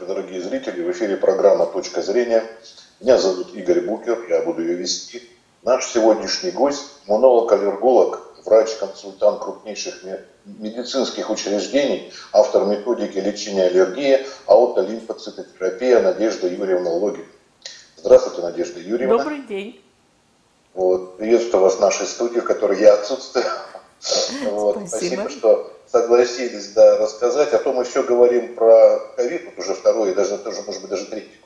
Здравствуйте, дорогие зрители. В эфире программа «Точка зрения». Меня зовут Игорь Букер, я буду ее вести. Наш сегодняшний гость – иммунолог-аллерголог, врач-консультант крупнейших медицинских учреждений, автор методики лечения аллергии, аутолимфоцитотерапия Надежда Юрьевна Логин. Здравствуйте, Надежда Юрьевна. Добрый день. Вот, приветствую вас в нашей студии, в которой я отсутствую. Вот, спасибо. спасибо, что согласились да, рассказать. А то мы все говорим про ковид, вот уже второй, даже тоже, может быть, даже третий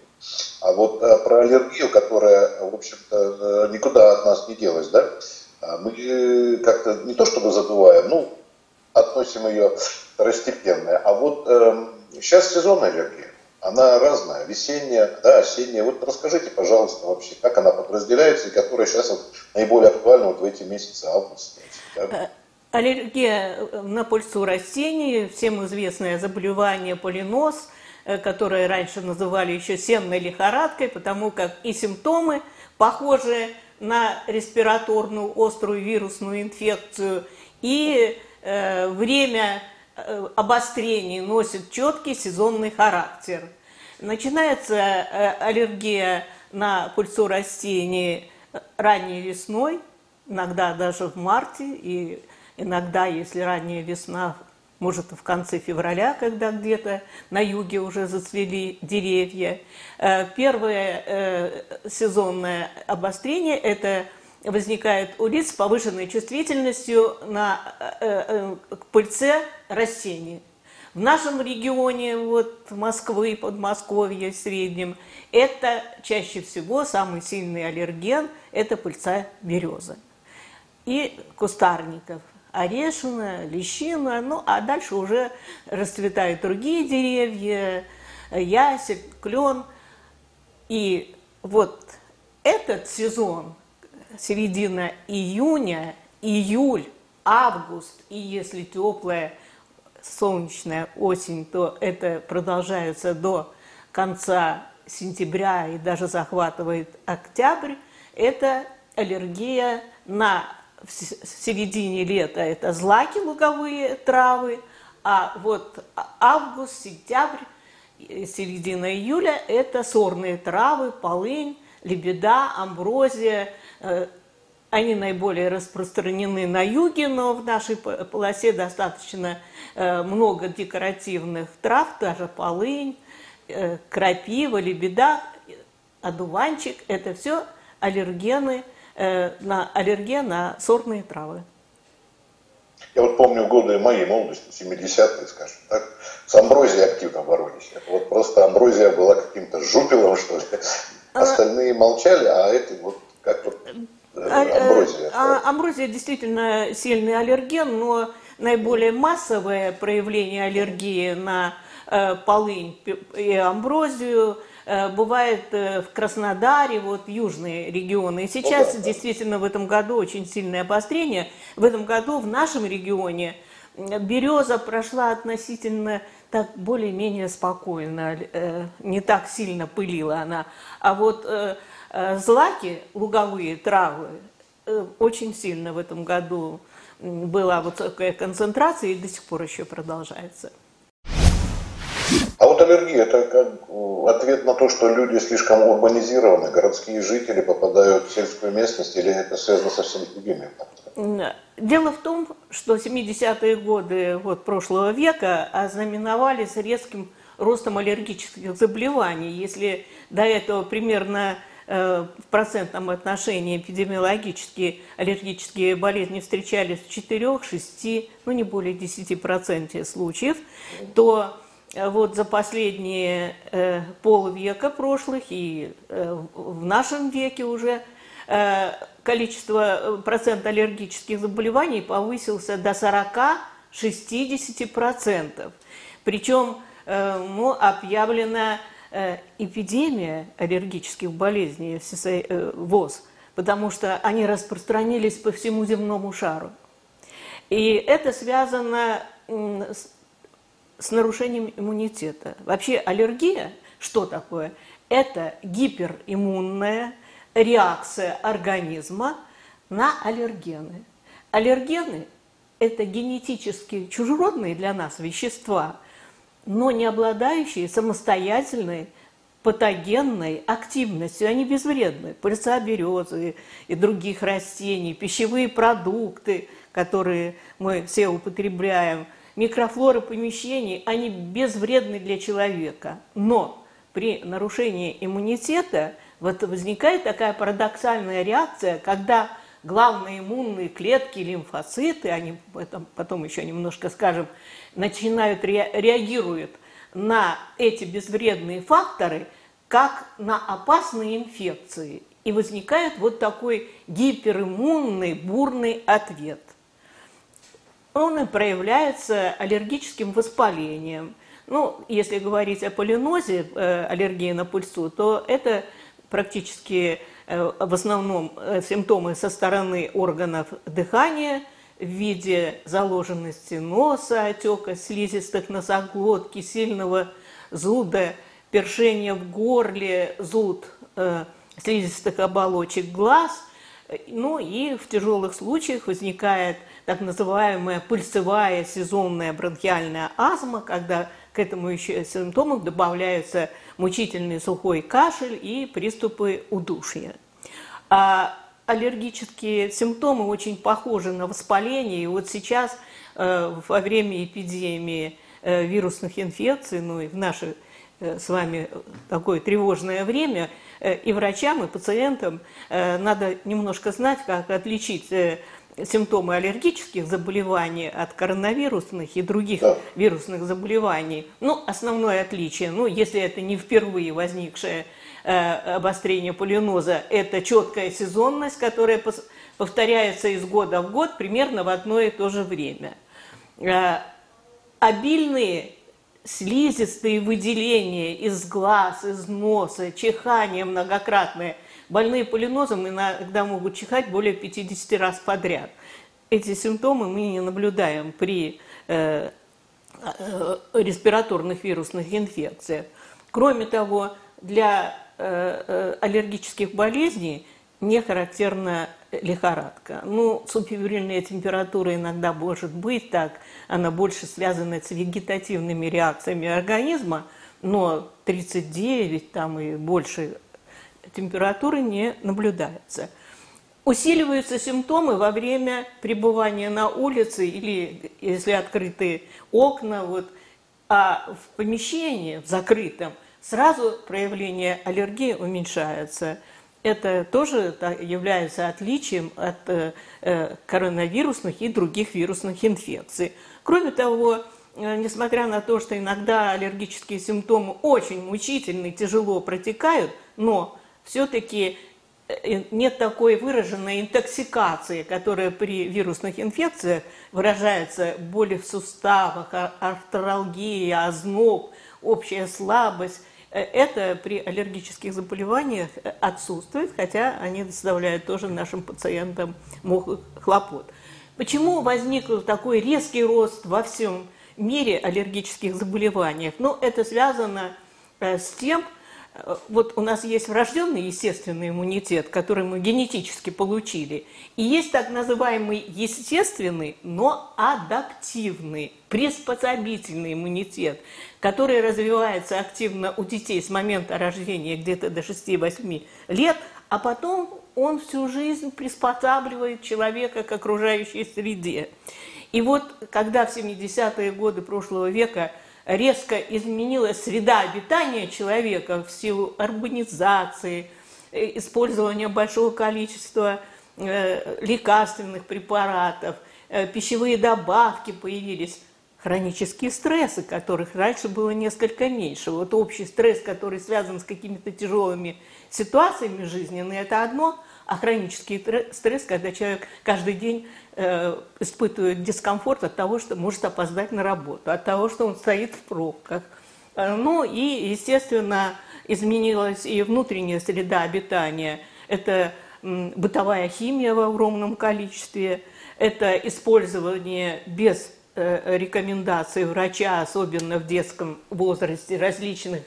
А вот а, про аллергию, которая, в общем-то, э, никуда от нас не делась, да, а мы э, как-то не то чтобы забываем, ну, относим ее второстепенная. А вот э, сейчас сезонная аллергия, она разная, весенняя, да, осенняя. Вот расскажите, пожалуйста, вообще, как она подразделяется и которая сейчас вот наиболее актуальна вот в эти месяцы августа. Да? Аллергия э, на пыльцу растений, всем известное заболевание полинос, э, которое раньше называли еще сенной лихорадкой, потому как и симптомы похожи на респираторную острую вирусную инфекцию, и э, время э, обострений носит четкий сезонный характер. Начинается аллергия на пыльцу растений ранней весной, иногда даже в марте, и Иногда, если ранняя весна, может, в конце февраля, когда где-то на юге уже зацвели деревья. Э, первое э, сезонное обострение – это возникает у лиц с повышенной чувствительностью на, э, к пыльце растений. В нашем регионе, вот Москвы, Подмосковья, в среднем, это чаще всего самый сильный аллерген – это пыльца березы и кустарников – орешина, лещина, ну а дальше уже расцветают другие деревья, ясень, клен. И вот этот сезон, середина июня, июль, август, и если теплая солнечная осень, то это продолжается до конца сентября и даже захватывает октябрь, это аллергия на в середине лета это злаки луговые травы, а вот август, сентябрь, середина июля это сорные травы, полынь, лебеда, амброзия. Э, они наиболее распространены на юге, но в нашей полосе достаточно э, много декоративных трав, даже полынь, э, крапива, лебеда, одуванчик. Это все аллергены – Э, на аллерген на сорные травы. Я вот помню годы моей молодости, 70-е, скажем так, с амброзией активно боролись. Вот просто амброзия была каким-то жупелом, что ли. А Остальные молчали, а это вот как вот э, а, э, амброзия. А, амброзия действительно сильный аллерген, но наиболее массовое проявление аллергии на полынь и амброзию – Э, бывает э, в Краснодаре, вот южные регионы. И сейчас действительно в этом году очень сильное обострение. В этом году в нашем регионе береза прошла относительно так более-менее спокойно, э, не так сильно пылила она. А вот злаки, луговые травы, очень сильно в этом году была высокая концентрация и до сих пор еще продолжается. А вот аллергия – это как ответ на то, что люди слишком урбанизированы, городские жители попадают в сельскую местность, или это связано со всеми другими факторами? Дело в том, что 70-е годы вот, прошлого века ознаменовались резким ростом аллергических заболеваний. Если до этого примерно э, в процентном отношении эпидемиологические аллергические болезни встречались в 4-6, ну не более 10% случаев, то вот за последние э, полвека прошлых и э, в нашем веке уже э, количество, э, процент аллергических заболеваний повысился до 40-60%. Причем э, ну, объявлена э, эпидемия аллергических болезней в э, ВОЗ, потому что они распространились по всему земному шару. И это связано с с нарушением иммунитета. Вообще аллергия, что такое? Это гипериммунная реакция организма на аллергены. Аллергены – это генетически чужеродные для нас вещества, но не обладающие самостоятельной патогенной активностью, они безвредны. Пыльца березы и других растений, пищевые продукты, которые мы все употребляем, микрофлора помещений, они безвредны для человека. Но при нарушении иммунитета вот возникает такая парадоксальная реакция, когда главные иммунные клетки, лимфоциты, они этом потом еще немножко скажем, начинают реагируют на эти безвредные факторы как на опасные инфекции. И возникает вот такой гипериммунный бурный ответ. Он проявляется аллергическим воспалением. Ну, если говорить о полинозе, э, аллергии на пыльцу, то это практически э, в основном э, симптомы со стороны органов дыхания – в виде заложенности носа, отека слизистых носоглотки, сильного зуда, першения в горле, зуд слизистых оболочек глаз. Ну и в тяжелых случаях возникает так называемая пыльцевая сезонная бронхиальная астма, когда к этому еще симптомам добавляются мучительный сухой кашель и приступы удушья. А аллергические симптомы очень похожи на воспаление. И вот сейчас э, во время эпидемии э, вирусных инфекций, ну и в наше э, с вами такое тревожное время, и врачам, и пациентам надо немножко знать, как отличить симптомы аллергических заболеваний от коронавирусных и других да. вирусных заболеваний. Ну, основное отличие, ну, если это не впервые возникшее Э, обострение полиноза – это четкая сезонность, которая повторяется из года в год примерно в одно и то же время. Э, обильные слизистые выделения из глаз, из носа, чихание многократное. Больные полинозом иногда могут чихать более 50 раз подряд. Эти симптомы мы не наблюдаем при э, респираторных вирусных инфекциях. Кроме того, для Э, э, аллергических болезней не характерна лихорадка. Ну, субфибрильная температура иногда может быть так, она больше связана с вегетативными реакциями организма, но 39 там и больше температуры не наблюдается. Усиливаются симптомы во время пребывания на улице или если открыты окна, вот, а в помещении, в закрытом, сразу проявление аллергии уменьшается. Это тоже является отличием от э, э, коронавирусных и других вирусных инфекций. Кроме того, э, несмотря на то, что иногда аллергические симптомы очень мучительны, тяжело протекают, но все-таки нет такой выраженной интоксикации, которая при вирусных инфекциях выражается боли в суставах, артралгия, озноб, общая слабость это при аллергических заболеваниях э, отсутствует, хотя они доставляют тоже нашим пациентам хлопот. Почему возник такой резкий рост во всем мире аллергических заболеваний? Ну, это связано э, с тем, вот у нас есть врожденный естественный иммунитет, который мы генетически получили, и есть так называемый естественный, но адаптивный, приспособительный иммунитет, который развивается активно у детей с момента рождения где-то до 6-8 лет, а потом он всю жизнь приспосабливает человека к окружающей среде. И вот когда в 70-е годы прошлого века – резко изменилась среда обитания человека в силу урбанизации, э, использования большого количества э, лекарственных препаратов, э, пищевые добавки появились, хронические стрессы, которых раньше было несколько меньше. Вот общий стресс, который связан с какими-то тяжелыми ситуациями жизненными, это одно, а хронический стресс, когда человек каждый день испытывает дискомфорт от того, что может опоздать на работу, от того, что он стоит в пробках. Э, ну и, естественно, изменилась и внутренняя среда обитания. Это бытовая химия в огромном количестве, это использование без э, рекомендаций врача, особенно в детском возрасте, различных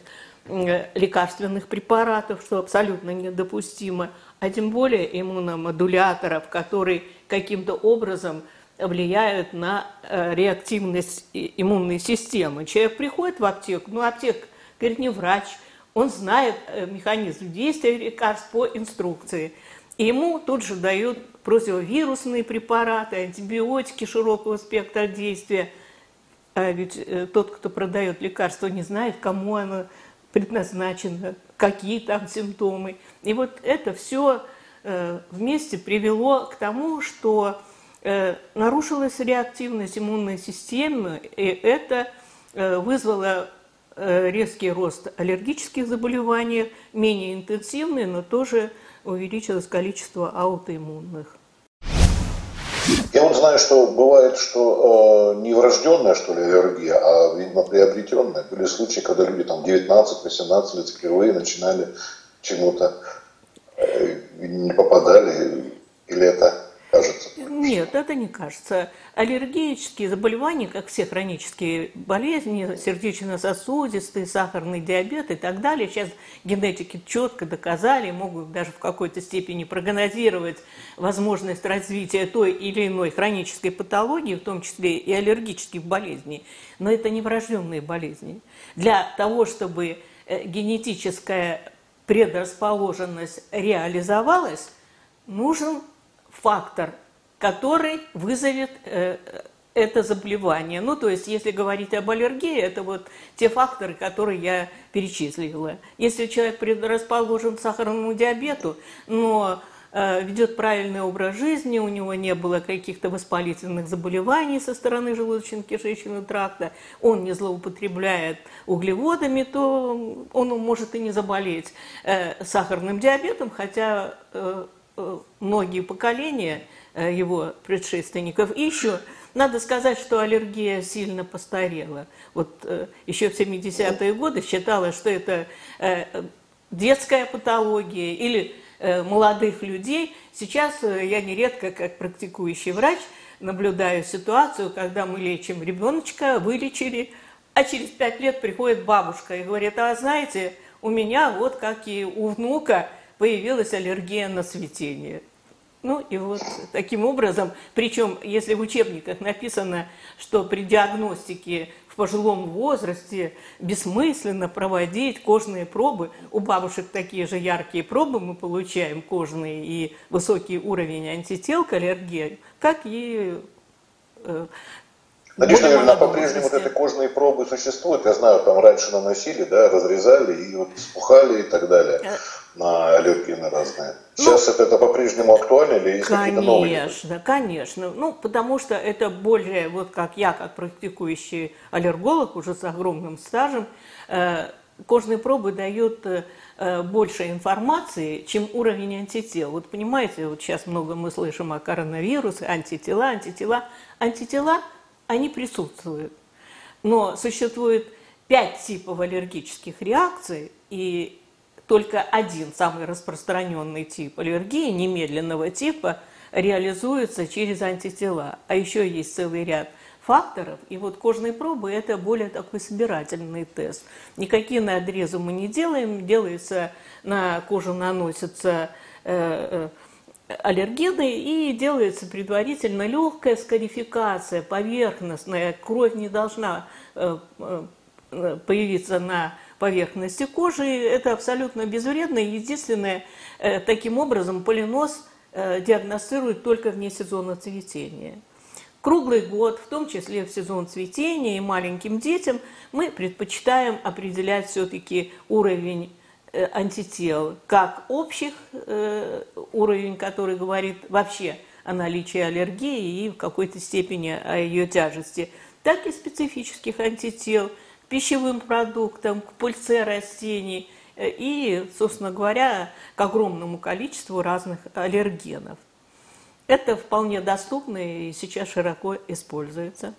лекарственных препаратов, что абсолютно недопустимо, а тем более иммуномодуляторов, которые каким-то образом влияют на э, реактивность иммунной системы. Человек приходит в аптеку, ну, аптек, говорит, не врач, он знает э, механизм действия лекарств по инструкции. И ему тут же дают противовирусные препараты, антибиотики широкого спектра действия. А ведь э, тот, кто продает лекарство, не знает, кому оно предназначено, какие там симптомы. И вот это все вместе привело к тому, что Э, нарушилась реактивность иммунной системы, и это э, вызвало э, резкий рост аллергических заболеваний, менее интенсивные, но тоже увеличилось количество аутоиммунных. Я вот знаю, что бывает, что э, не врожденная, что ли, аллергия, а, видимо, приобретенная. Были случаи, когда люди там 19-18 лет впервые начинали чему-то, э, не попадали, или это кажется. Нет, это не кажется. Аллергические заболевания, как все хронические болезни, сердечно-сосудистый, сахарный диабет и так далее, сейчас генетики четко доказали, могут даже в какой-то степени прогнозировать возможность развития той или иной хронической патологии, в том числе и аллергических болезней. Но это не врожденные болезни. Для того, чтобы э, генетическая предрасположенность реализовалась, нужен фактор, который вызовет э, это заболевание. Ну, то есть, если говорить об аллергии, это вот те факторы, которые я перечислила. Если человек предрасположен к сахарному диабету, но э, ведет правильный образ жизни, у него не было каких-то воспалительных заболеваний со стороны желудочно-кишечного тракта, он не злоупотребляет углеводами, то он может и не заболеть э, сахарным диабетом, хотя э, Э, многие поколения э, его предшественников. И еще надо сказать, что аллергия сильно постарела. Вот э, еще в 70-е годы считалось, что это детская патология или молодых людей. Сейчас я нередко, как практикующий врач, наблюдаю ситуацию, когда мы лечим ребеночка, вылечили, а через пять лет приходит бабушка и говорит, а знаете, у меня вот как и у внука появилась аллергия на цветение. Ну и вот таким образом, причем если в учебниках написано, что при диагностике в пожилом возрасте бессмысленно проводить кожные пробы, у бабушек такие же яркие пробы мы получаем, кожные и высокий уровень антител к аллергии, как и э, Надеюсь, наверное, по-прежнему вот эти кожные пробы существуют. Я знаю, там раньше наносили, да, разрезали и вот спухали и так далее э. На аллергии на разные. Ну, Сейчас ну, это, это по-прежнему актуально или есть какие-то новые? Конечно, конечно. Ну, потому что это более, вот как я, как практикующий аллерголог уже с огромным стажем, э, кожные пробы дают э, больше информации, чем уровень антител. Вот понимаете, вот сейчас много мы слышим о коронавирусе, антитела, антитела. Антитела – они присутствуют. Но существует пять типов аллергических реакций, и только один самый распространенный тип аллергии, немедленного типа, реализуется через антитела. А еще есть целый ряд факторов. И вот кожные пробы – это более такой собирательный тест. Никакие надрезы мы не делаем, делается на кожу наносится э, э, аллергены и делается предварительно легкая скарификация, поверхностная. Кровь не должна э, появиться на поверхности кожи. Это абсолютно безвредно. Единственное, э, таким образом полинос диагностируют только вне сезона цветения. Круглый год, в том числе в сезон цветения и маленьким детям, мы предпочитаем определять все-таки уровень Э, антител, как общих э, уровень, который говорит вообще о наличии аллергии и в какой-то степени о ее тяжести, так и специфических антител пищевым продуктам, к пыльце растений э, и, собственно говоря, к огромному количеству разных аллергенов. Это вполне доступно и сейчас широко используется.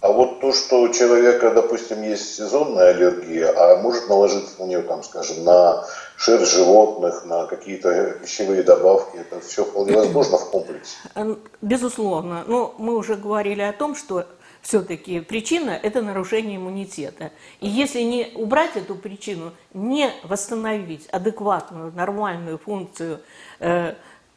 А вот то, что у человека, допустим, есть сезонная аллергия, а может наложиться на нее, там, скажем, на шерсть животных, на какие-то пищевые добавки, это все вполне возможно в комплексе? Безусловно. Но мы уже говорили о том, что все-таки причина – это нарушение иммунитета. И если не убрать эту причину, не восстановить адекватную, нормальную функцию э,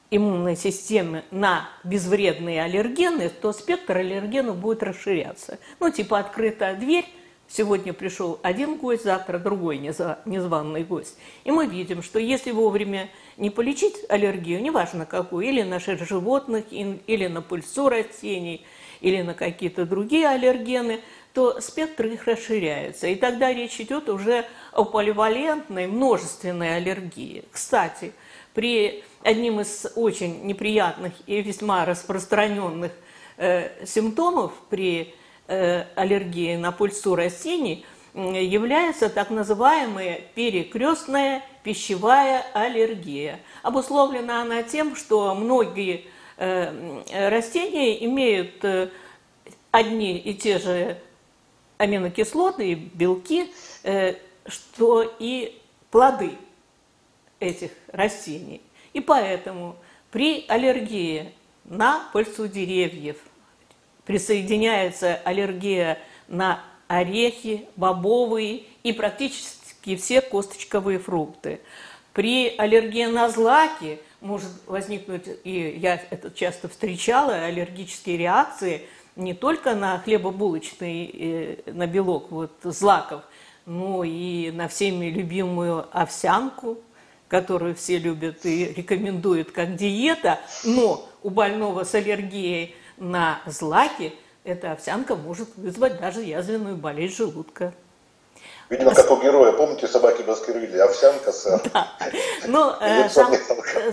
иммунной системы на безвредные аллергены, то спектр аллергенов будет расширяться. Ну, типа открытая дверь, сегодня пришел один гость, завтра другой незваный гость. И мы видим, что если вовремя не полечить аллергию, неважно какую, или на шерсть животных, или на пыльцу растений, или на какие-то другие аллергены, то спектр их расширяется. И тогда речь идет уже о поливалентной множественной аллергии. Кстати, при одним из очень неприятных и весьма распространенных э, симптомов при э, аллергии на пыльцу растений является так называемая перекрестная пищевая аллергия. Обусловлена она тем, что многие растения имеют э, одни и те же аминокислоты и белки, э, что и плоды этих растений. И поэтому при аллергии на пыльцу деревьев присоединяется аллергия на орехи, бобовые и практически все косточковые фрукты. При аллергии на злаки может возникнуть, и я это часто встречала, аллергические реакции не только на хлебобулочный, э, на белок вот, злаков, но и на всеми любимую овсянку, которую все любят и рекомендуют как диета, но у больного с аллергией на злаки эта овсянка может вызвать даже язвенную болезнь желудка. Видимо, как у героя, помните, собаки Баскервилли, овсянка, сэр. Да. Но э, сам,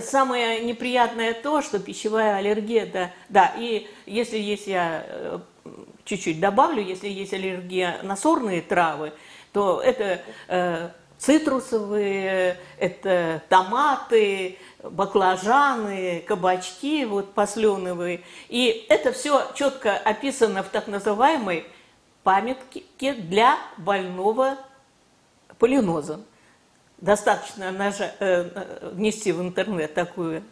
самое неприятное то, что пищевая аллергия, да, да, и если есть, я э, чуть-чуть добавлю, если есть аллергия на сорные травы, то это э, цитрусовые, это томаты, баклажаны, кабачки, вот посленовые. И это все четко описано в так называемой памятке для больного полинозом. Достаточно нажа- э, внести в интернет такое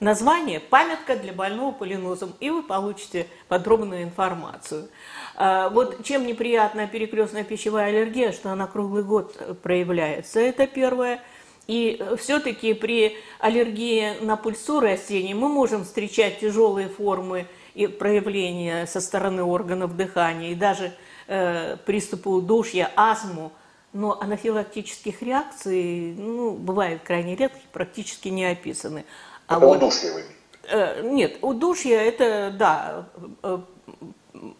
название «Памятка для больного полинозом», и вы получите подробную информацию. А, вот чем неприятна перекрестная пищевая аллергия, что она круглый год проявляется, это первое. И все-таки при аллергии на пульсу растений мы можем встречать тяжелые формы и проявления со стороны органов дыхания, и даже э, приступы удушья, астму, но анафилактических реакций ну, бывают крайне редкие, практически не описаны. А это вот, удушье вы э, Нет, удушье это, да, э,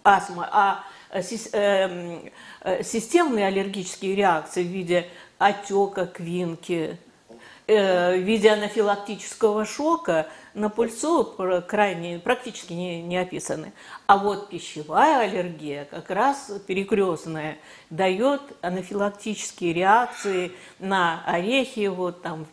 астма, а э, системные аллергические реакции в виде отека, квинки, в виде анафилактического шока – на пульсу крайне, практически не, не описаны. А вот пищевая аллергия, как раз перекрестная, дает анафилактические реакции на орехи, вот, там,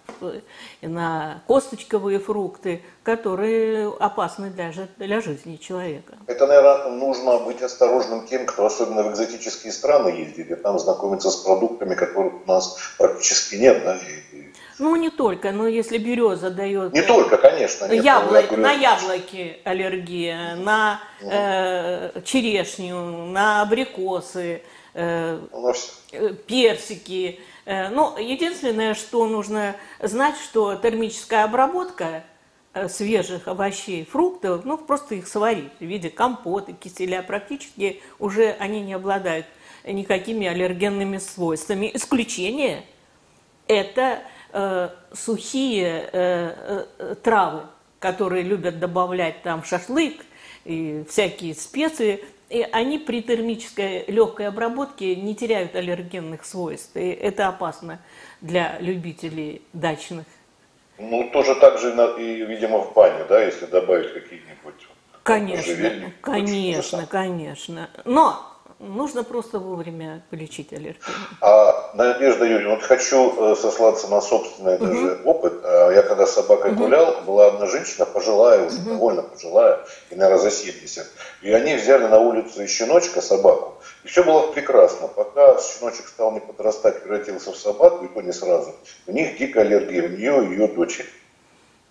на косточковые фрукты, которые опасны даже для жизни человека. Это, наверное, нужно быть осторожным тем, кто особенно в экзотические страны ездит, и там знакомиться с продуктами, которых у нас практически нет, да, и, ну, не только, но если береза дает... Не только, конечно. Нет, яблок, я на яблоки аллергия, на э, черешню, на абрикосы, э, ну, э, персики. Э, ну, единственное, что нужно знать, что термическая обработка э, свежих овощей, фруктов, ну, просто их сварить в виде компота, киселя, практически уже они не обладают никакими аллергенными свойствами. Исключение – это э, сухие э, э, травы, которые любят добавлять там шашлык и всякие специи, и они при термической легкой обработке не теряют аллергенных свойств. И это опасно для любителей дачных. Ну, тоже так же, и, видимо, в бане, да, если добавить какие-нибудь... Конечно, конечно, конечно. Но нужно просто вовремя полечить аллергию. А, Надежда Юрьевна, вот хочу э, сослаться на собственный угу. даже опыт. А, я когда с собакой угу. гулял, была одна женщина, пожилая уже, угу. довольно пожилая, и, наверное, за 70. И они взяли на улицу из щеночка собаку. И все было прекрасно. Пока щеночек стал не подрастать, превратился в собаку, и то не сразу. У них дикая аллергия, у нее и ее дочери.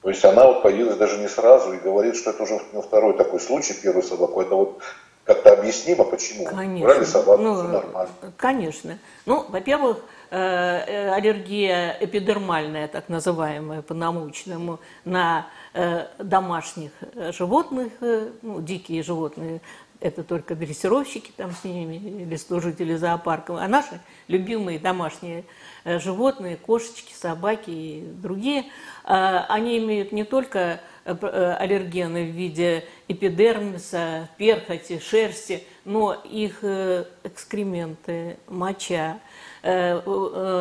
То есть она вот появилась даже не сразу и говорит, что это уже ну, второй такой случай, первую собаку. Это вот как-то объяснимо, почему. Конечно. Брали собаку, ну, все нормально. Конечно. Ну, во-первых, э, э, аллергия эпидермальная, так называемая по-научному, на э, домашних животных, ну, дикие животные, это только дрессировщики там с ними или служители зоопарка, а наши любимые домашние животные, кошечки, собаки и другие, они имеют не только аллергены в виде эпидермиса, перхоти, шерсти, но их э, экскременты, моча, э,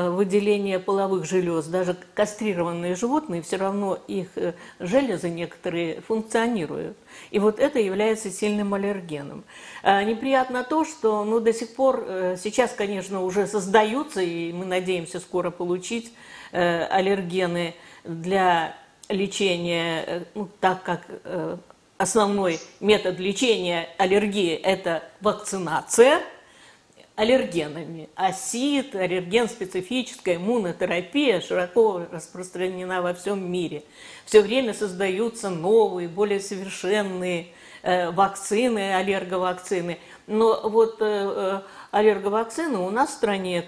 выделение половых желез, даже кастрированные животные, все равно их железы некоторые функционируют. И вот это является сильным аллергеном. Неприятно то, что ну, до сих пор, сейчас, конечно, уже создаются, и мы надеемся скоро получить аллергены для лечения, э, ну, так как э, основной метод лечения аллергии – это вакцинация аллергенами. АСИД, аллерген-специфическая иммунотерапия широко распространена во всем мире. Все время создаются новые, более совершенные э, вакцины, аллерговакцины. Но вот аллерговакцины у нас в стране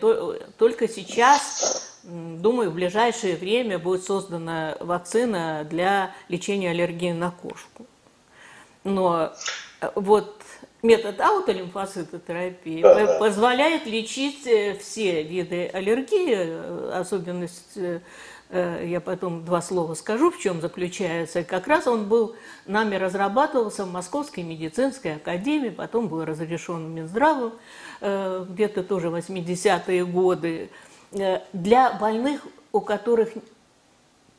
только сейчас Думаю, в ближайшее время будет создана вакцина для лечения аллергии на кошку. Но э, вот метод аутолимфоцитотерапии да, позволяет лечить э, все виды аллергии, э, особенность я потом два слова скажу, в чем заключается. Как раз он был, нами разрабатывался в Московской медицинской академии, потом был разрешен Минздравом, где-то тоже 80-е годы. Э, для больных, у которых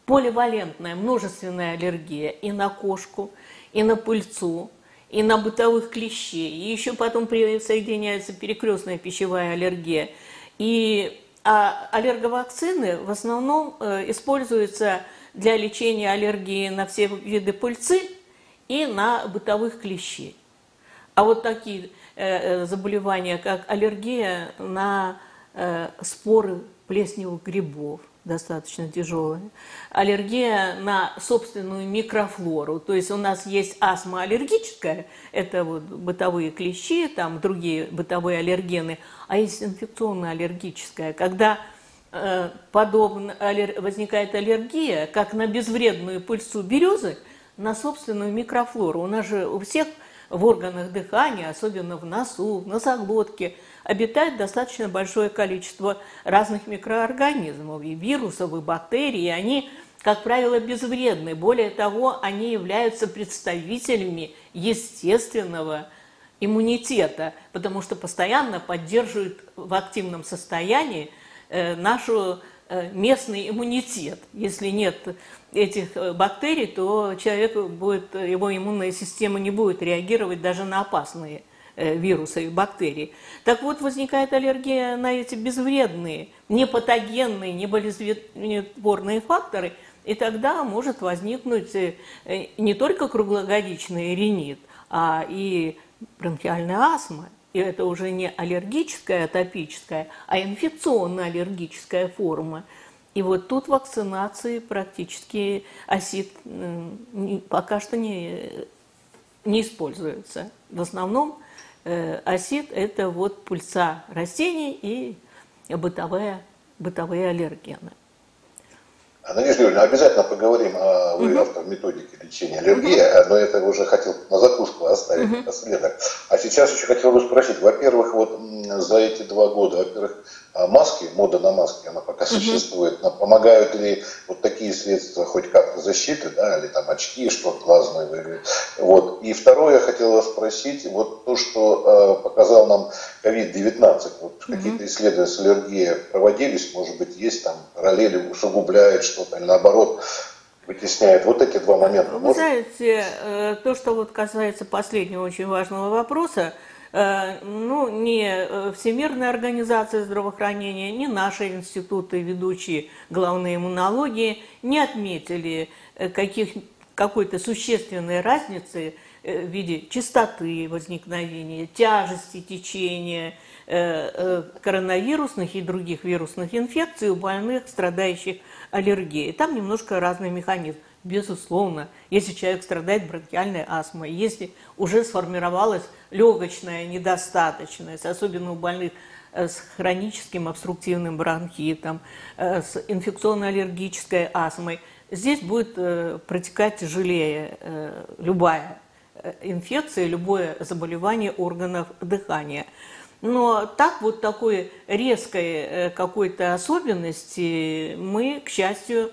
поливалентная, множественная аллергия и на кошку, и на пыльцу, и на бытовых клещей, и еще потом присоединяется перекрестная пищевая аллергия. И а аллерговакцины в основном э, используются для лечения аллергии на все виды пыльцы и на бытовых клещей. А вот такие э, заболевания, как аллергия на споры плесневых грибов, достаточно тяжелые, аллергия на собственную микрофлору, то есть у нас есть астма аллергическая, это вот бытовые клещи, там другие бытовые аллергены, а есть инфекционная аллергическая, когда э, подобно, аллер, возникает аллергия, как на безвредную пыльцу березы, на собственную микрофлору. У нас же у всех в органах дыхания, особенно в носу, в носоглотке – обитает достаточно большое количество разных микроорганизмов, и вирусов, и бактерий, и они, как правило, безвредны. Более того, они являются представителями естественного иммунитета, потому что постоянно поддерживают в активном состоянии э, нашу э, местный иммунитет. Если нет этих э, бактерий, то человек будет, его иммунная система не будет реагировать даже на опасные Э, вирусы и бактерий. Так вот, возникает аллергия на эти безвредные, непатогенные, неболезнетворные факторы, и тогда может возникнуть э, не только круглогодичный ринит, а и бронхиальная астма. И это уже не аллергическая, атопическая, а инфекционно-аллергическая форма. И вот тут вакцинации практически осит пока что не, не используется. В основном Э, осит – это вот пульса растений и бытовые, бытовые аллергены. Надежда Юрьевна, обязательно поговорим о вы угу. автор методики лечения аллергии, угу. но это уже хотел на закуску оставить угу. напоследок. А сейчас еще хотел бы спросить, во-первых, вот за эти два года, во-первых, а маски, мода на маски, она пока угу. существует, но помогают ли вот такие средства хоть как-то защиты, да, или там очки, что глазные, вот. И второе, я хотел вас спросить, вот то, что э, показал нам COVID-19, вот угу. какие-то исследования с аллергией проводились, может быть, есть там параллели, усугубляет или наоборот, вытесняет. Вот эти два момента. Вы может? знаете, э, то, что вот касается последнего очень важного вопроса, э, ну, не э, Всемирная организация здравоохранения, ни наши институты, ведущие главной иммунологии, не отметили каких, какой-то существенной разницы в виде частоты возникновения, тяжести течения коронавирусных и других вирусных инфекций у больных, страдающих аллергии. Там немножко разный механизм. Безусловно, если человек страдает бронхиальной астмой, если уже сформировалась легочная недостаточность, особенно у больных э, с хроническим обструктивным бронхитом, э, с инфекционно-аллергической астмой, здесь будет э, протекать тяжелее любая инфекция, любое заболевание органов дыхания. Но так вот такой резкой какой-то особенности мы, к счастью,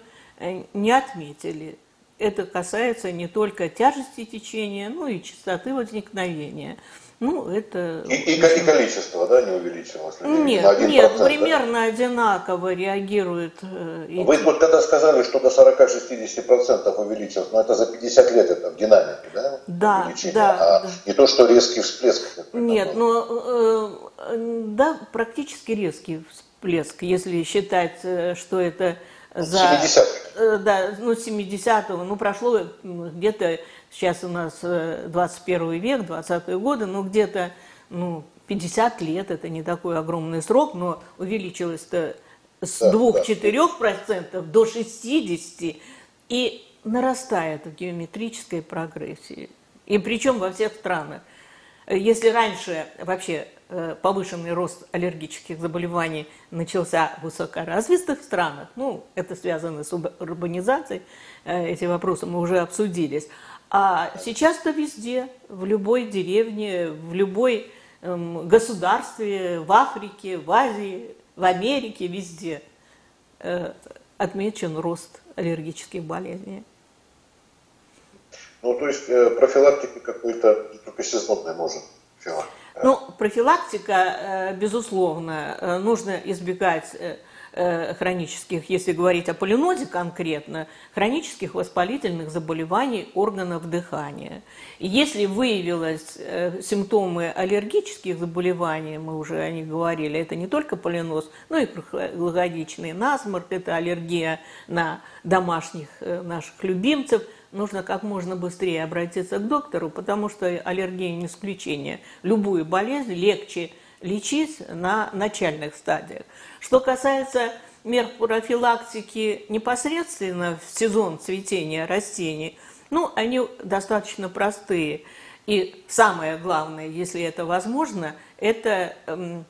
не отметили. Это касается не только тяжести течения, но и частоты возникновения. Ну, это... И, и, и количество, да, не увеличилось? Нет, на 1%, нет, примерно да? одинаково реагирует. Э, Вы вот когда сказали, что до 40-60% увеличилось, но это за 50 лет это в динамике, да? Да, Увеличение, да. А да. не то, что резкий всплеск. Нет, но э, да, практически резкий всплеск, если считать, э, что это за... 70 э, Да, ну, 70-го, ну, прошло где-то, сейчас у нас 21 э, век, 20-е годы, ну, где-то, ну, 50 лет, это не такой огромный срок, но увеличилось-то с да, 2-4% да. до 60% и нарастает в геометрической прогрессии. И причем во всех странах. Если раньше вообще Э, повышенный рост аллергических заболеваний начался в высокоразвитых странах, ну, это связано с урбанизацией, э, эти вопросы мы уже обсудились, а сейчас-то везде, в любой деревне, в любой эм, государстве, в Африке, в Азии, в Америке, везде э, отмечен рост аллергических болезней. Ну, то есть профилактика какой-то только сезонной может. Ну, профилактика, э, безусловно, э, нужно избегать э, хронических, если говорить о полинозе конкретно, хронических воспалительных заболеваний органов дыхания. И если выявилось симптомы аллергических заболеваний, мы уже о них говорили, это не только полиноз, но и круглогодичный насморк, это аллергия на домашних наших любимцев – нужно как можно быстрее обратиться к доктору, потому что аллергия не исключение. Любую болезнь легче лечить на начальных стадиях. Что касается мер профилактики непосредственно в сезон цветения растений, ну, они достаточно простые. И самое главное, если это возможно, это эм,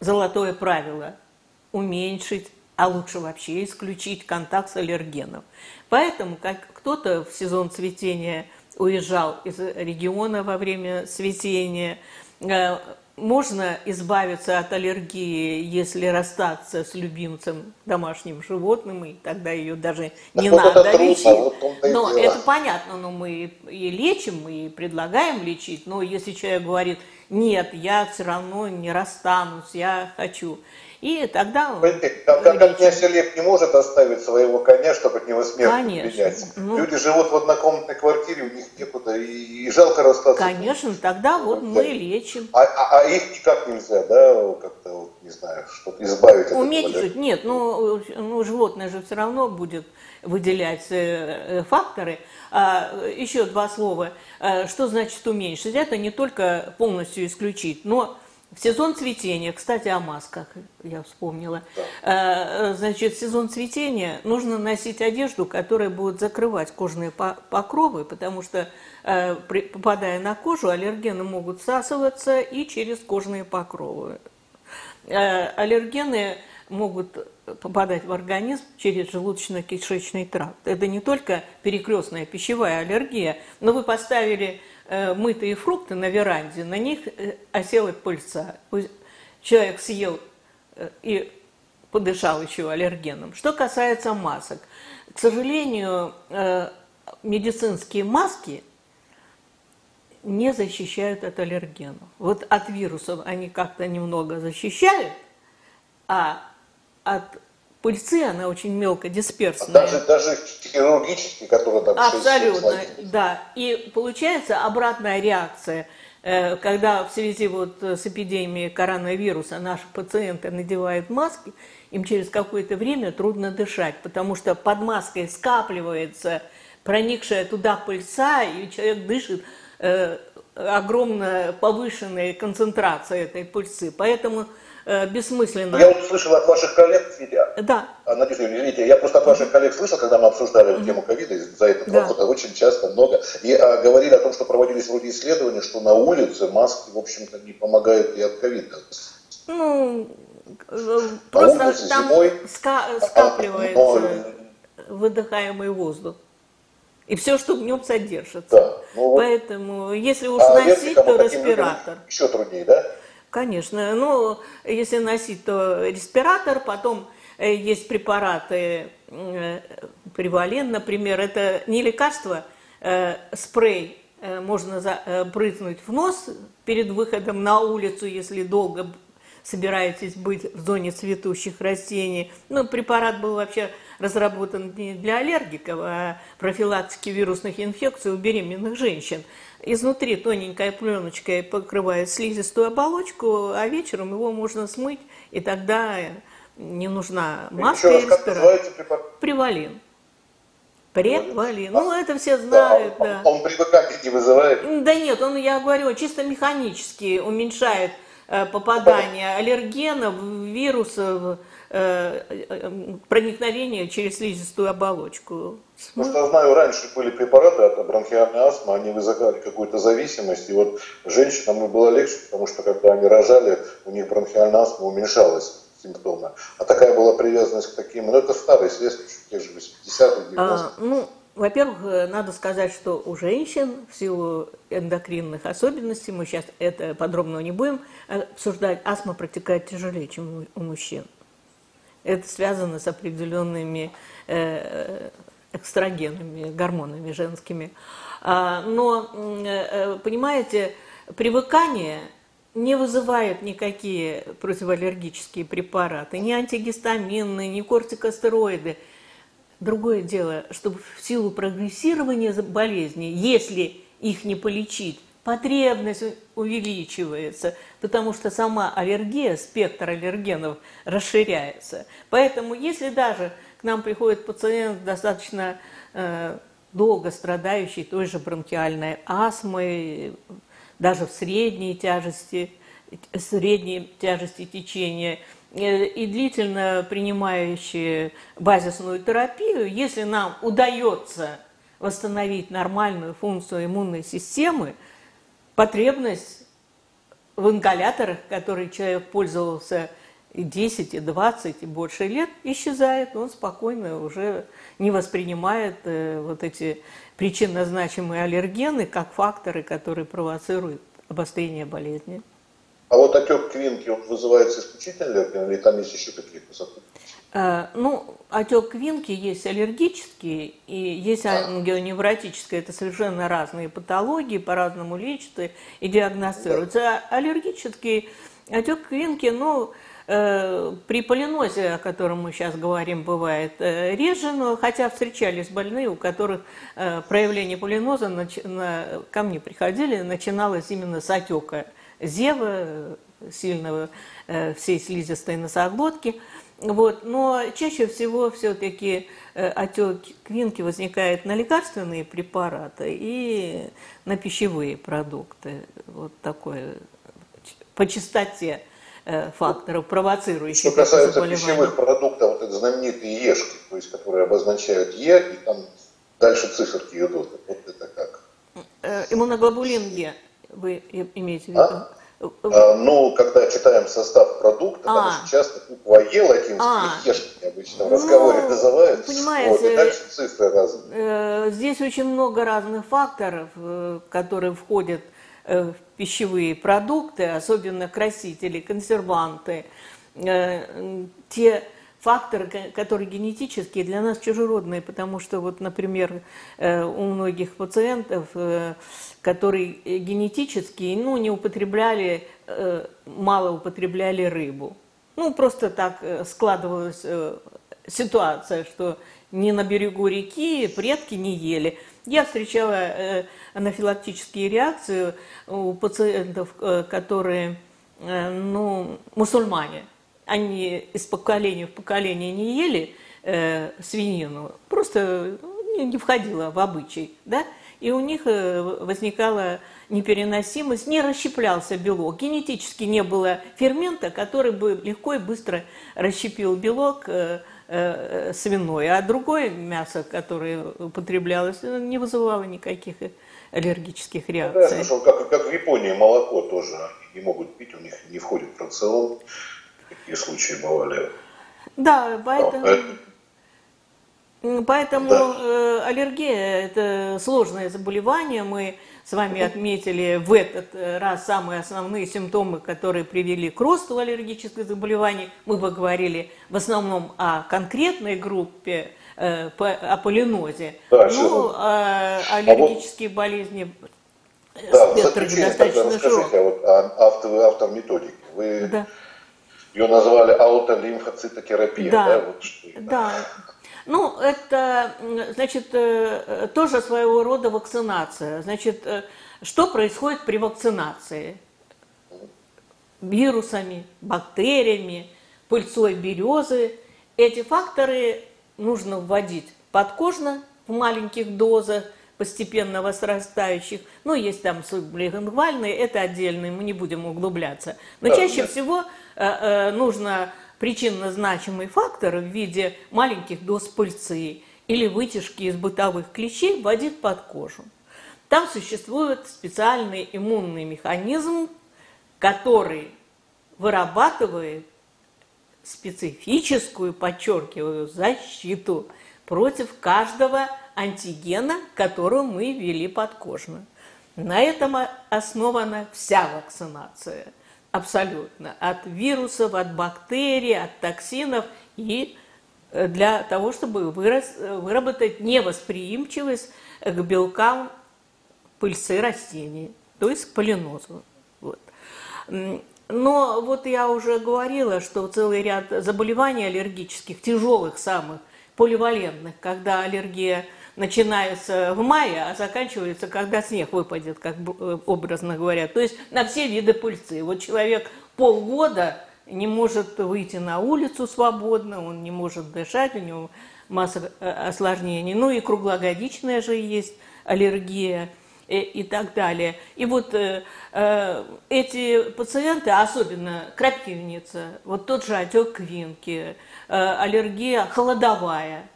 золотое правило – уменьшить а лучше вообще исключить контакт с аллергеном. Поэтому, как кто-то в сезон цветения уезжал из региона во время цветения, э, можно избавиться от аллергии, если расстаться с любимцем домашним животным, и тогда ее даже не так надо вот лечить. Трудно, вот но это понятно, но мы и лечим, и предлагаем лечить. Но если человек говорит, нет, я все равно не расстанусь, я хочу. И тогда... Как, как князь Олег не может оставить своего коня, чтобы от него смерть Конечно. Ну, Люди живут в однокомнатной квартире, у них некуда, и, и жалко расстаться. Конечно, тогда вот да. мы лечим. А, а, а их никак нельзя, да, как-то, вот, не знаю, что-то избавить от Уменьшить, нет, ну, ну, животное же все равно будет выделять э, э, факторы. А, еще два слова. А, что значит уменьшить? Это не только полностью исключить, но в сезон цветения, кстати, о масках я вспомнила. Э, значит, в сезон цветения нужно носить одежду, которая будет закрывать кожные покровы, потому что, э, попадая на кожу, аллергены могут всасываться и через кожные покровы. Э, аллергены могут попадать в организм через желудочно-кишечный тракт. Это не только перекрестная пищевая аллергия, но вы поставили Э, мытые фрукты на веранде, на них э, осела пыльца. Человек съел э, и подышал еще аллергеном. Что касается масок, к сожалению, медицинские маски не защищают от аллергенов. Вот от вирусов они как-то немного защищают, а от пыльцы, она очень мелко дисперсная. Даже, даже хирургические, которые там Абсолютно, да. И получается обратная реакция, э, когда в связи вот с эпидемией коронавируса наши пациенты надевают маски, им через какое-то время трудно дышать, потому что под маской скапливается проникшая туда пыльца, и человек дышит э, огромная повышенная концентрация этой пыльцы. Поэтому э, бессмысленно. Я вот слышал от ваших коллег, да. А, Надежда извините, я просто от ваших коллег слышал, когда мы обсуждали mm-hmm. тему ковида за этот да. год, очень часто много, и а, говорили о том, что проводились вроде исследования, что на улице маски, в общем-то, не помогают и от ковида. Ну, э, просто улице, там зимой, ска- а, скапливается но... выдыхаемый воздух. И все, что в нем содержится. Да, ну, Поэтому, если уж а носить, то респиратор. Еще труднее, да? Конечно. Ну, если носить, то респиратор, потом э, есть препараты, э, привален, например, это не лекарство, э, спрей, можно брызнуть в нос перед выходом на улицу, если долго собираетесь быть в зоне цветущих растений. Ну, препарат был вообще разработан не для аллергиков, а профилактики вирусных инфекций у беременных женщин. Изнутри тоненькая пленочка покрывает слизистую оболочку, а вечером его можно смыть, и тогда не нужна маска и респиратор. Привалин. Превалин. Ну, это все знают, да. Он, он привыкание не вызывает? Да нет, он, я говорю, чисто механически уменьшает попадания аллергенов, вирусов, э, э, проникновения через слизистую оболочку. Потому что я знаю, раньше были препараты от бронхиальной астмы, они вызывали какую-то зависимость, и вот женщинам было легче, потому что когда они рожали, у них бронхиальная астма уменьшалась симптомы. А такая была привязанность к таким, ну это старый след, те же 80-х, 90-х. А, ну, во-первых, э, надо сказать, что у женщин в силу эндокринных особенностей, мы сейчас это подробно не будем обсуждать, астма протекает тяжелее, чем у мужчин. Это связано с определенными э, экстрагенами, гормонами женскими. А, но, э, понимаете, привыкание не вызывает никакие противоаллергические препараты, ни антигистаминные, ни кортикостероиды – Другое дело, что в силу прогрессирования болезни, если их не полечить, потребность увеличивается, потому что сама аллергия, спектр аллергенов расширяется. Поэтому если даже к нам приходит пациент достаточно э, долго страдающий той же бронхиальной астмой, даже в средней тяжести, средней тяжести течения – и длительно принимающие базисную терапию, если нам удается восстановить нормальную функцию иммунной системы, потребность в ингаляторах, которые человек пользовался и 10, и 20, и больше лет, исчезает. Он спокойно уже не воспринимает э, вот эти причинно значимые аллергены как факторы, которые провоцируют обострение болезни. А вот отек квинки, он вызывается исключительно аллергеном или там есть еще какие-то сопутствующие? Э, ну, отек квинки есть аллергический и есть ангионевротический. Это совершенно разные патологии, по-разному лечатся и диагностируются. Да. А аллергический отек квинки, ну, э, при полинозе, о котором мы сейчас говорим, бывает э, реже, но хотя встречались больные, у которых проявление полиноза ко мне приходили, начиналось именно с отека зева, сильного э, всей слизистой носоглотки. Вот. Но чаще всего все-таки э, отек квинки возникает на лекарственные препараты и на пищевые продукты. Вот такое по частоте э, факторов, провоцирующих Что касается пищевых продуктов, вот это знаменитые ешки, то есть которые обозначают Е, и там дальше циферки идут. Вот это как? Иммуноглобулин Е вы имеете в виду? А? А, ну, когда читаем состав продукта, а. там очень часто буква Е латинская, а. ешки обычно в разговоре ну, называют. Понимаете, вот, и дальше цифры разные. Э, здесь очень много разных факторов, э, которые входят э, в пищевые продукты, особенно красители, консерванты. Те факторы, которые генетические, для нас чужеродные, потому что, вот, например, э, у многих пациентов, э, которые генетически ну, не употребляли, э, мало употребляли рыбу. Ну, просто так складывалась ситуация, что не на берегу реки предки не ели. Я встречала анафилактические реакции у пациентов, которые ну, мусульмане они из поколения в поколение не ели э, свинину, просто ну, не, не входило в обычай, да, и у них возникала непереносимость, не расщеплялся белок. Генетически не было фермента, который бы легко и быстро расщепил белок свиной, а другое мясо, которое употреблялось, не вызывало никаких аллергических реакций. Да, я слышал, как, как в Японии молоко тоже не могут пить, у них не входит в рацион. Такие случаи бывали. Да, поэтому... Поэтому да. Э, аллергия – это сложное заболевание. Мы с вами отметили в этот раз самые основные симптомы, которые привели к росту аллергических заболеваний. Мы поговорили в основном о конкретной группе Э, о полинозе. Да, ну, а, аллергические а вот, болезни да, спектр достаточно широкий. А вот автор, автор методики. Вы да. Ее назвали аутолимфоцитотерапия. Да, да, вот что да. Ну, это, значит, э, тоже своего рода вакцинация. Значит, э, что происходит при вакцинации? Вирусами, бактериями, пыльцой березы. Эти факторы нужно вводить подкожно в маленьких дозах, постепенно возрастающих. Ну, есть там сублингвальные, это отдельные, мы не будем углубляться. Но да, чаще да. всего э, э, нужно причинно-значимый фактор в виде маленьких доз пыльцы или вытяжки из бытовых клещей вводить под кожу. Там существует специальный иммунный механизм, который вырабатывает специфическую, подчеркиваю, защиту против каждого антигена, которого мы ввели подкожно. На этом основана вся вакцинация. Абсолютно. От вирусов, от бактерий, от токсинов и э, для того, чтобы вырос, выработать невосприимчивость к белкам пыльцы растений, то есть к полинозу. Вот. Но вот я уже говорила, что целый ряд заболеваний аллергических, тяжелых самых, поливалентных, когда аллергия начинается в мае, а заканчивается, когда снег выпадет, как э, образно говоря. То есть на все виды пыльцы. Вот человек полгода не может выйти на улицу свободно, он не может дышать, у него масса э, осложнений. Ну и круглогодичная же есть аллергия – и так далее. И вот э, э, эти пациенты, особенно крапивница, вот тот же отек квинки, э, аллергия холодовая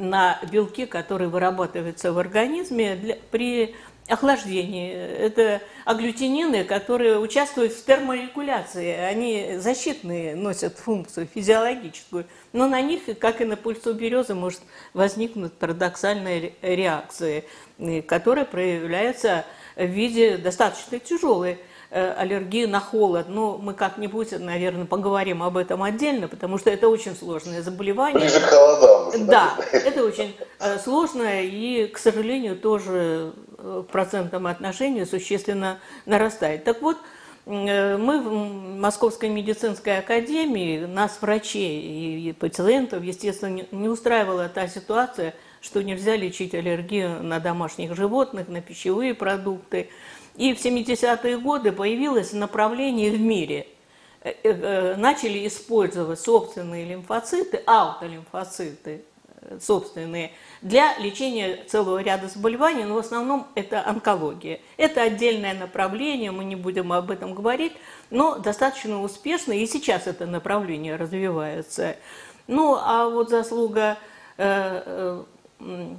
на белки, которые вырабатываются в организме для, при охлаждении. Это агглютинины, которые участвуют в терморегуляции. Они защитные, носят функцию физиологическую. Но на них, как и на пульсу березы, может возникнуть парадоксальная реакция, э, которая проявляется в виде достаточно тяжелой аллергии на холод. Но мы как-нибудь, наверное, поговорим об этом отдельно, потому что это очень сложное заболевание. Ближе к холодам. Да, это очень э, сложное и, к сожалению, тоже в процентном отношении существенно нарастает. Так вот, Э, мы в Московской медицинской академии, нас, врачей и пациентов, естественно, не устраивала та ситуация, что нельзя лечить аллергию на домашних животных, на пищевые продукты. И в 70-е годы появилось направление в мире. Э, э, начали использовать собственные лимфоциты, аутолимфоциты, собственные, для лечения целого ряда заболеваний, но в основном это онкология. Это отдельное направление, мы не будем об этом говорить, но достаточно успешно, и сейчас это направление развивается. Ну, а вот заслуга э, э,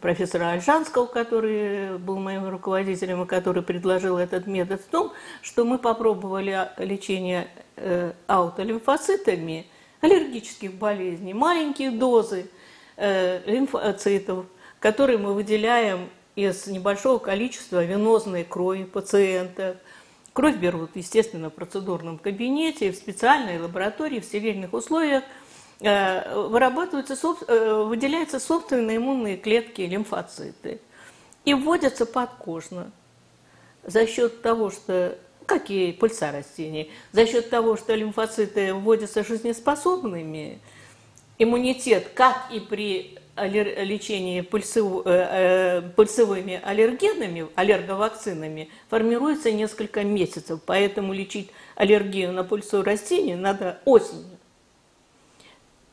профессора Альжанского, который был моим руководителем и который предложил этот метод в том, что мы попробовали лечение э, аутолимфоцитами аллергических болезней, маленькие дозы – Э, лимфоцитов, которые мы выделяем из небольшого количества венозной крови пациента. Кровь берут, естественно, в процедурном кабинете, в специальной лаборатории, в стерильных условиях. Э, вырабатываются, э, выделяются собственные иммунные клетки, лимфоциты. И вводятся подкожно за счет того, что какие пыльца растений, за счет того, что лимфоциты вводятся жизнеспособными – иммунитет, как и при лечении пульсов, э, пульсовыми аллергенами, аллерговакцинами, формируется несколько месяцев. Поэтому лечить аллергию на пульсу растений надо осенью.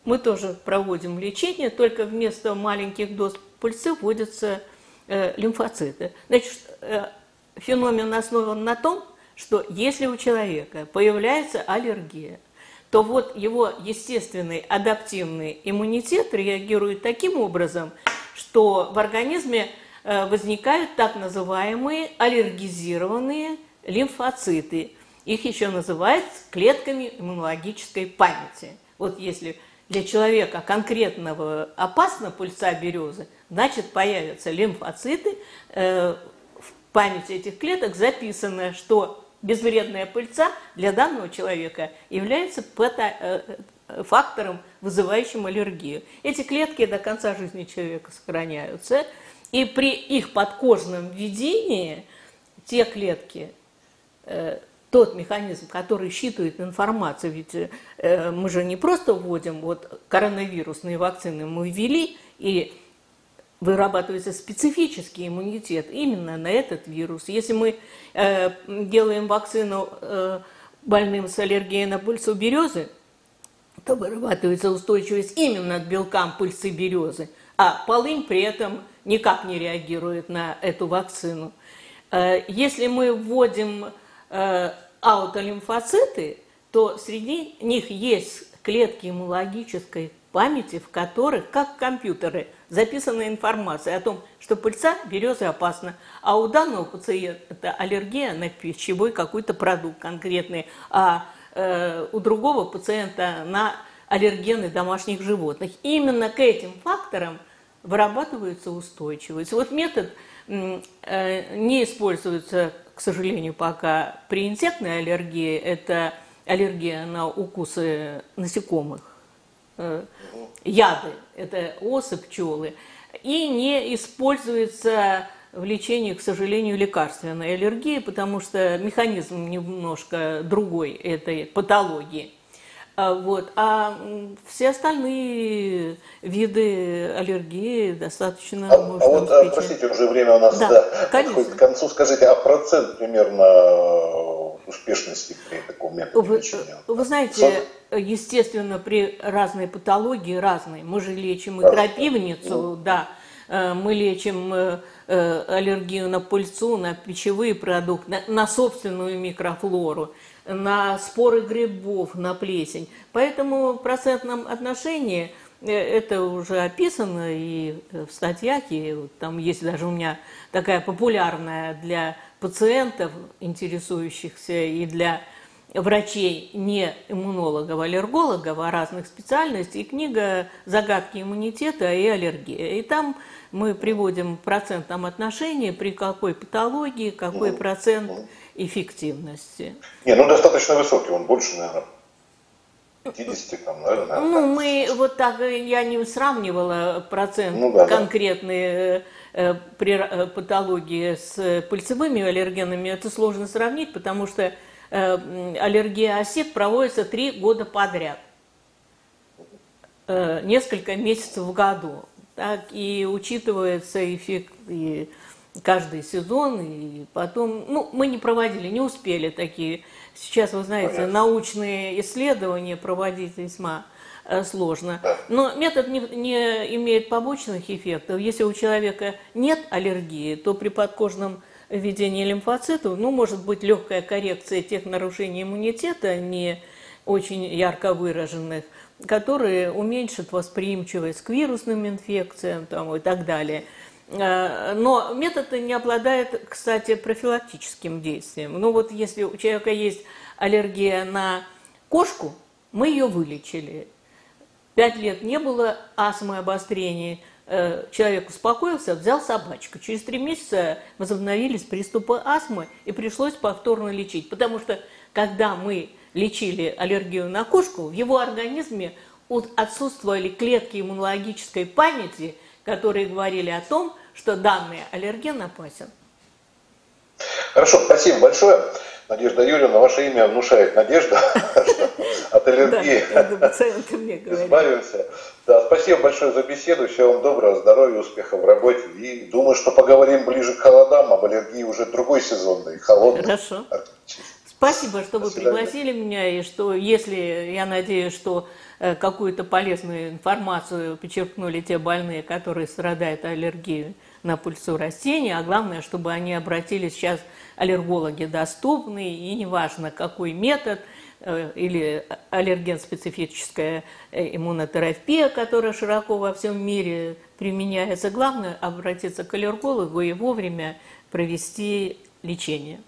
Мы тоже проводим лечение, только вместо маленьких доз пульсы вводятся э, лимфоциты. Значит, э, феномен основан на том, что если у человека появляется аллергия, то вот его естественный адаптивный иммунитет реагирует таким образом, что в организме э, возникают так называемые аллергизированные лимфоциты. Их еще называют клетками иммунологической памяти. Вот если для человека конкретного опасна пыльца березы, значит появятся лимфоциты, э, в памяти этих клеток записано, что безвредная пыльца для данного человека является э, фактором, вызывающим аллергию. Эти клетки до конца жизни человека сохраняются, и при их подкожном введении те клетки, э, тот механизм, который считывает информацию, ведь э, мы же не просто вводим, вот коронавирусные вакцины мы ввели, и вырабатывается специфический иммунитет именно на этот вирус. Если мы э, делаем вакцину э, больным с аллергией на пыльцу березы, то вырабатывается устойчивость именно к белкам пыльцы березы, а полынь при этом никак не реагирует на эту вакцину. Э, если мы вводим аутолимфоциты, то среди них есть клетки иммунологической памяти, в которых, как компьютеры, записана информация о том, что пыльца березы опасна, а у данного пациента аллергия на пищевой какой-то продукт конкретный, а э, у другого пациента на аллергены домашних животных. Именно к этим факторам вырабатывается устойчивость. Вот метод э, не используется, к сожалению, пока при инсектной аллергии. Это аллергия на укусы насекомых. Э, яды, это осы, пчелы, и не используется в лечении, к сожалению, лекарственной аллергии, потому что механизм немножко другой этой патологии. А, вот. А все остальные виды аллергии достаточно а, можно а вот, успеть. простите, уже время у нас да, да, подходит к концу. Скажите, а процент примерно успешности при таком методе вы, лечения? Вы знаете, естественно, при разной патологии разной. Мы же лечим и крапивницу, ну. да, э, мы лечим э, э, аллергию на пыльцу, на пищевые продукты, на собственную микрофлору, на споры грибов, на плесень. Поэтому в процентном отношении это уже описано и в статьях, и там есть даже у меня такая популярная для пациентов, интересующихся, и для врачей, не иммунологов, аллергологов, а разных специальностей, книга «Загадки иммунитета и аллергия». И там мы приводим в процентном отношении, при какой патологии, какой ну, процент эффективности. Не, ну достаточно высокий, он больше, наверное, 50 там, наверное. Ну, мы вот так, я не сравнивала процент ну, да, конкретные да Э, при э, патологии с пыльцевыми аллергенами это сложно сравнить, потому что аллергия осет проводится три года подряд, несколько месяцев в году. Так, и учитывается эффект и каждый сезон, и потом, ну, мы не проводили, не успели такие. Сейчас, вы знаете, Понятно. научные исследования проводить весьма Э, сложно. Но метод не, не имеет побочных эффектов. Если у человека нет аллергии, то при подкожном введении лимфоцитов, ну, может быть легкая коррекция тех нарушений иммунитета, не очень ярко выраженных, которые уменьшат восприимчивость к вирусным инфекциям там, и так далее. Э, но метод не обладает, кстати, профилактическим действием. Ну вот если у человека есть аллергия на кошку, мы ее вылечили. Пять лет не было астмы обострения. Э, человек успокоился, взял собачку. Через три месяца возобновились приступы астмы и пришлось повторно лечить. Потому что когда мы лечили аллергию на кошку, в его организме отсутствовали клетки иммунологической памяти, которые говорили о том, что данный аллерген опасен. Хорошо, спасибо большое. Надежда Юрьевна, ваше имя внушает надежду от аллергии. Избавимся. Да, спасибо большое за беседу. Всего вам доброго, здоровья, успехов в работе. И думаю, что поговорим ближе к холодам, об аллергии уже другой сезонной, холодной. Хорошо. Спасибо, что вы пригласили меня, и что, если, я надеюсь, что э, какую-то полезную информацию подчеркнули те больные, которые страдают аллергией на пыльцу растений, а главное, чтобы они обратились сейчас, аллергологи доступны, и неважно, какой метод э, или аллерген-специфическая э, иммунотерапия, которая широко во всем мире применяется. Главное обратиться к аллергологу и вовремя провести лечение.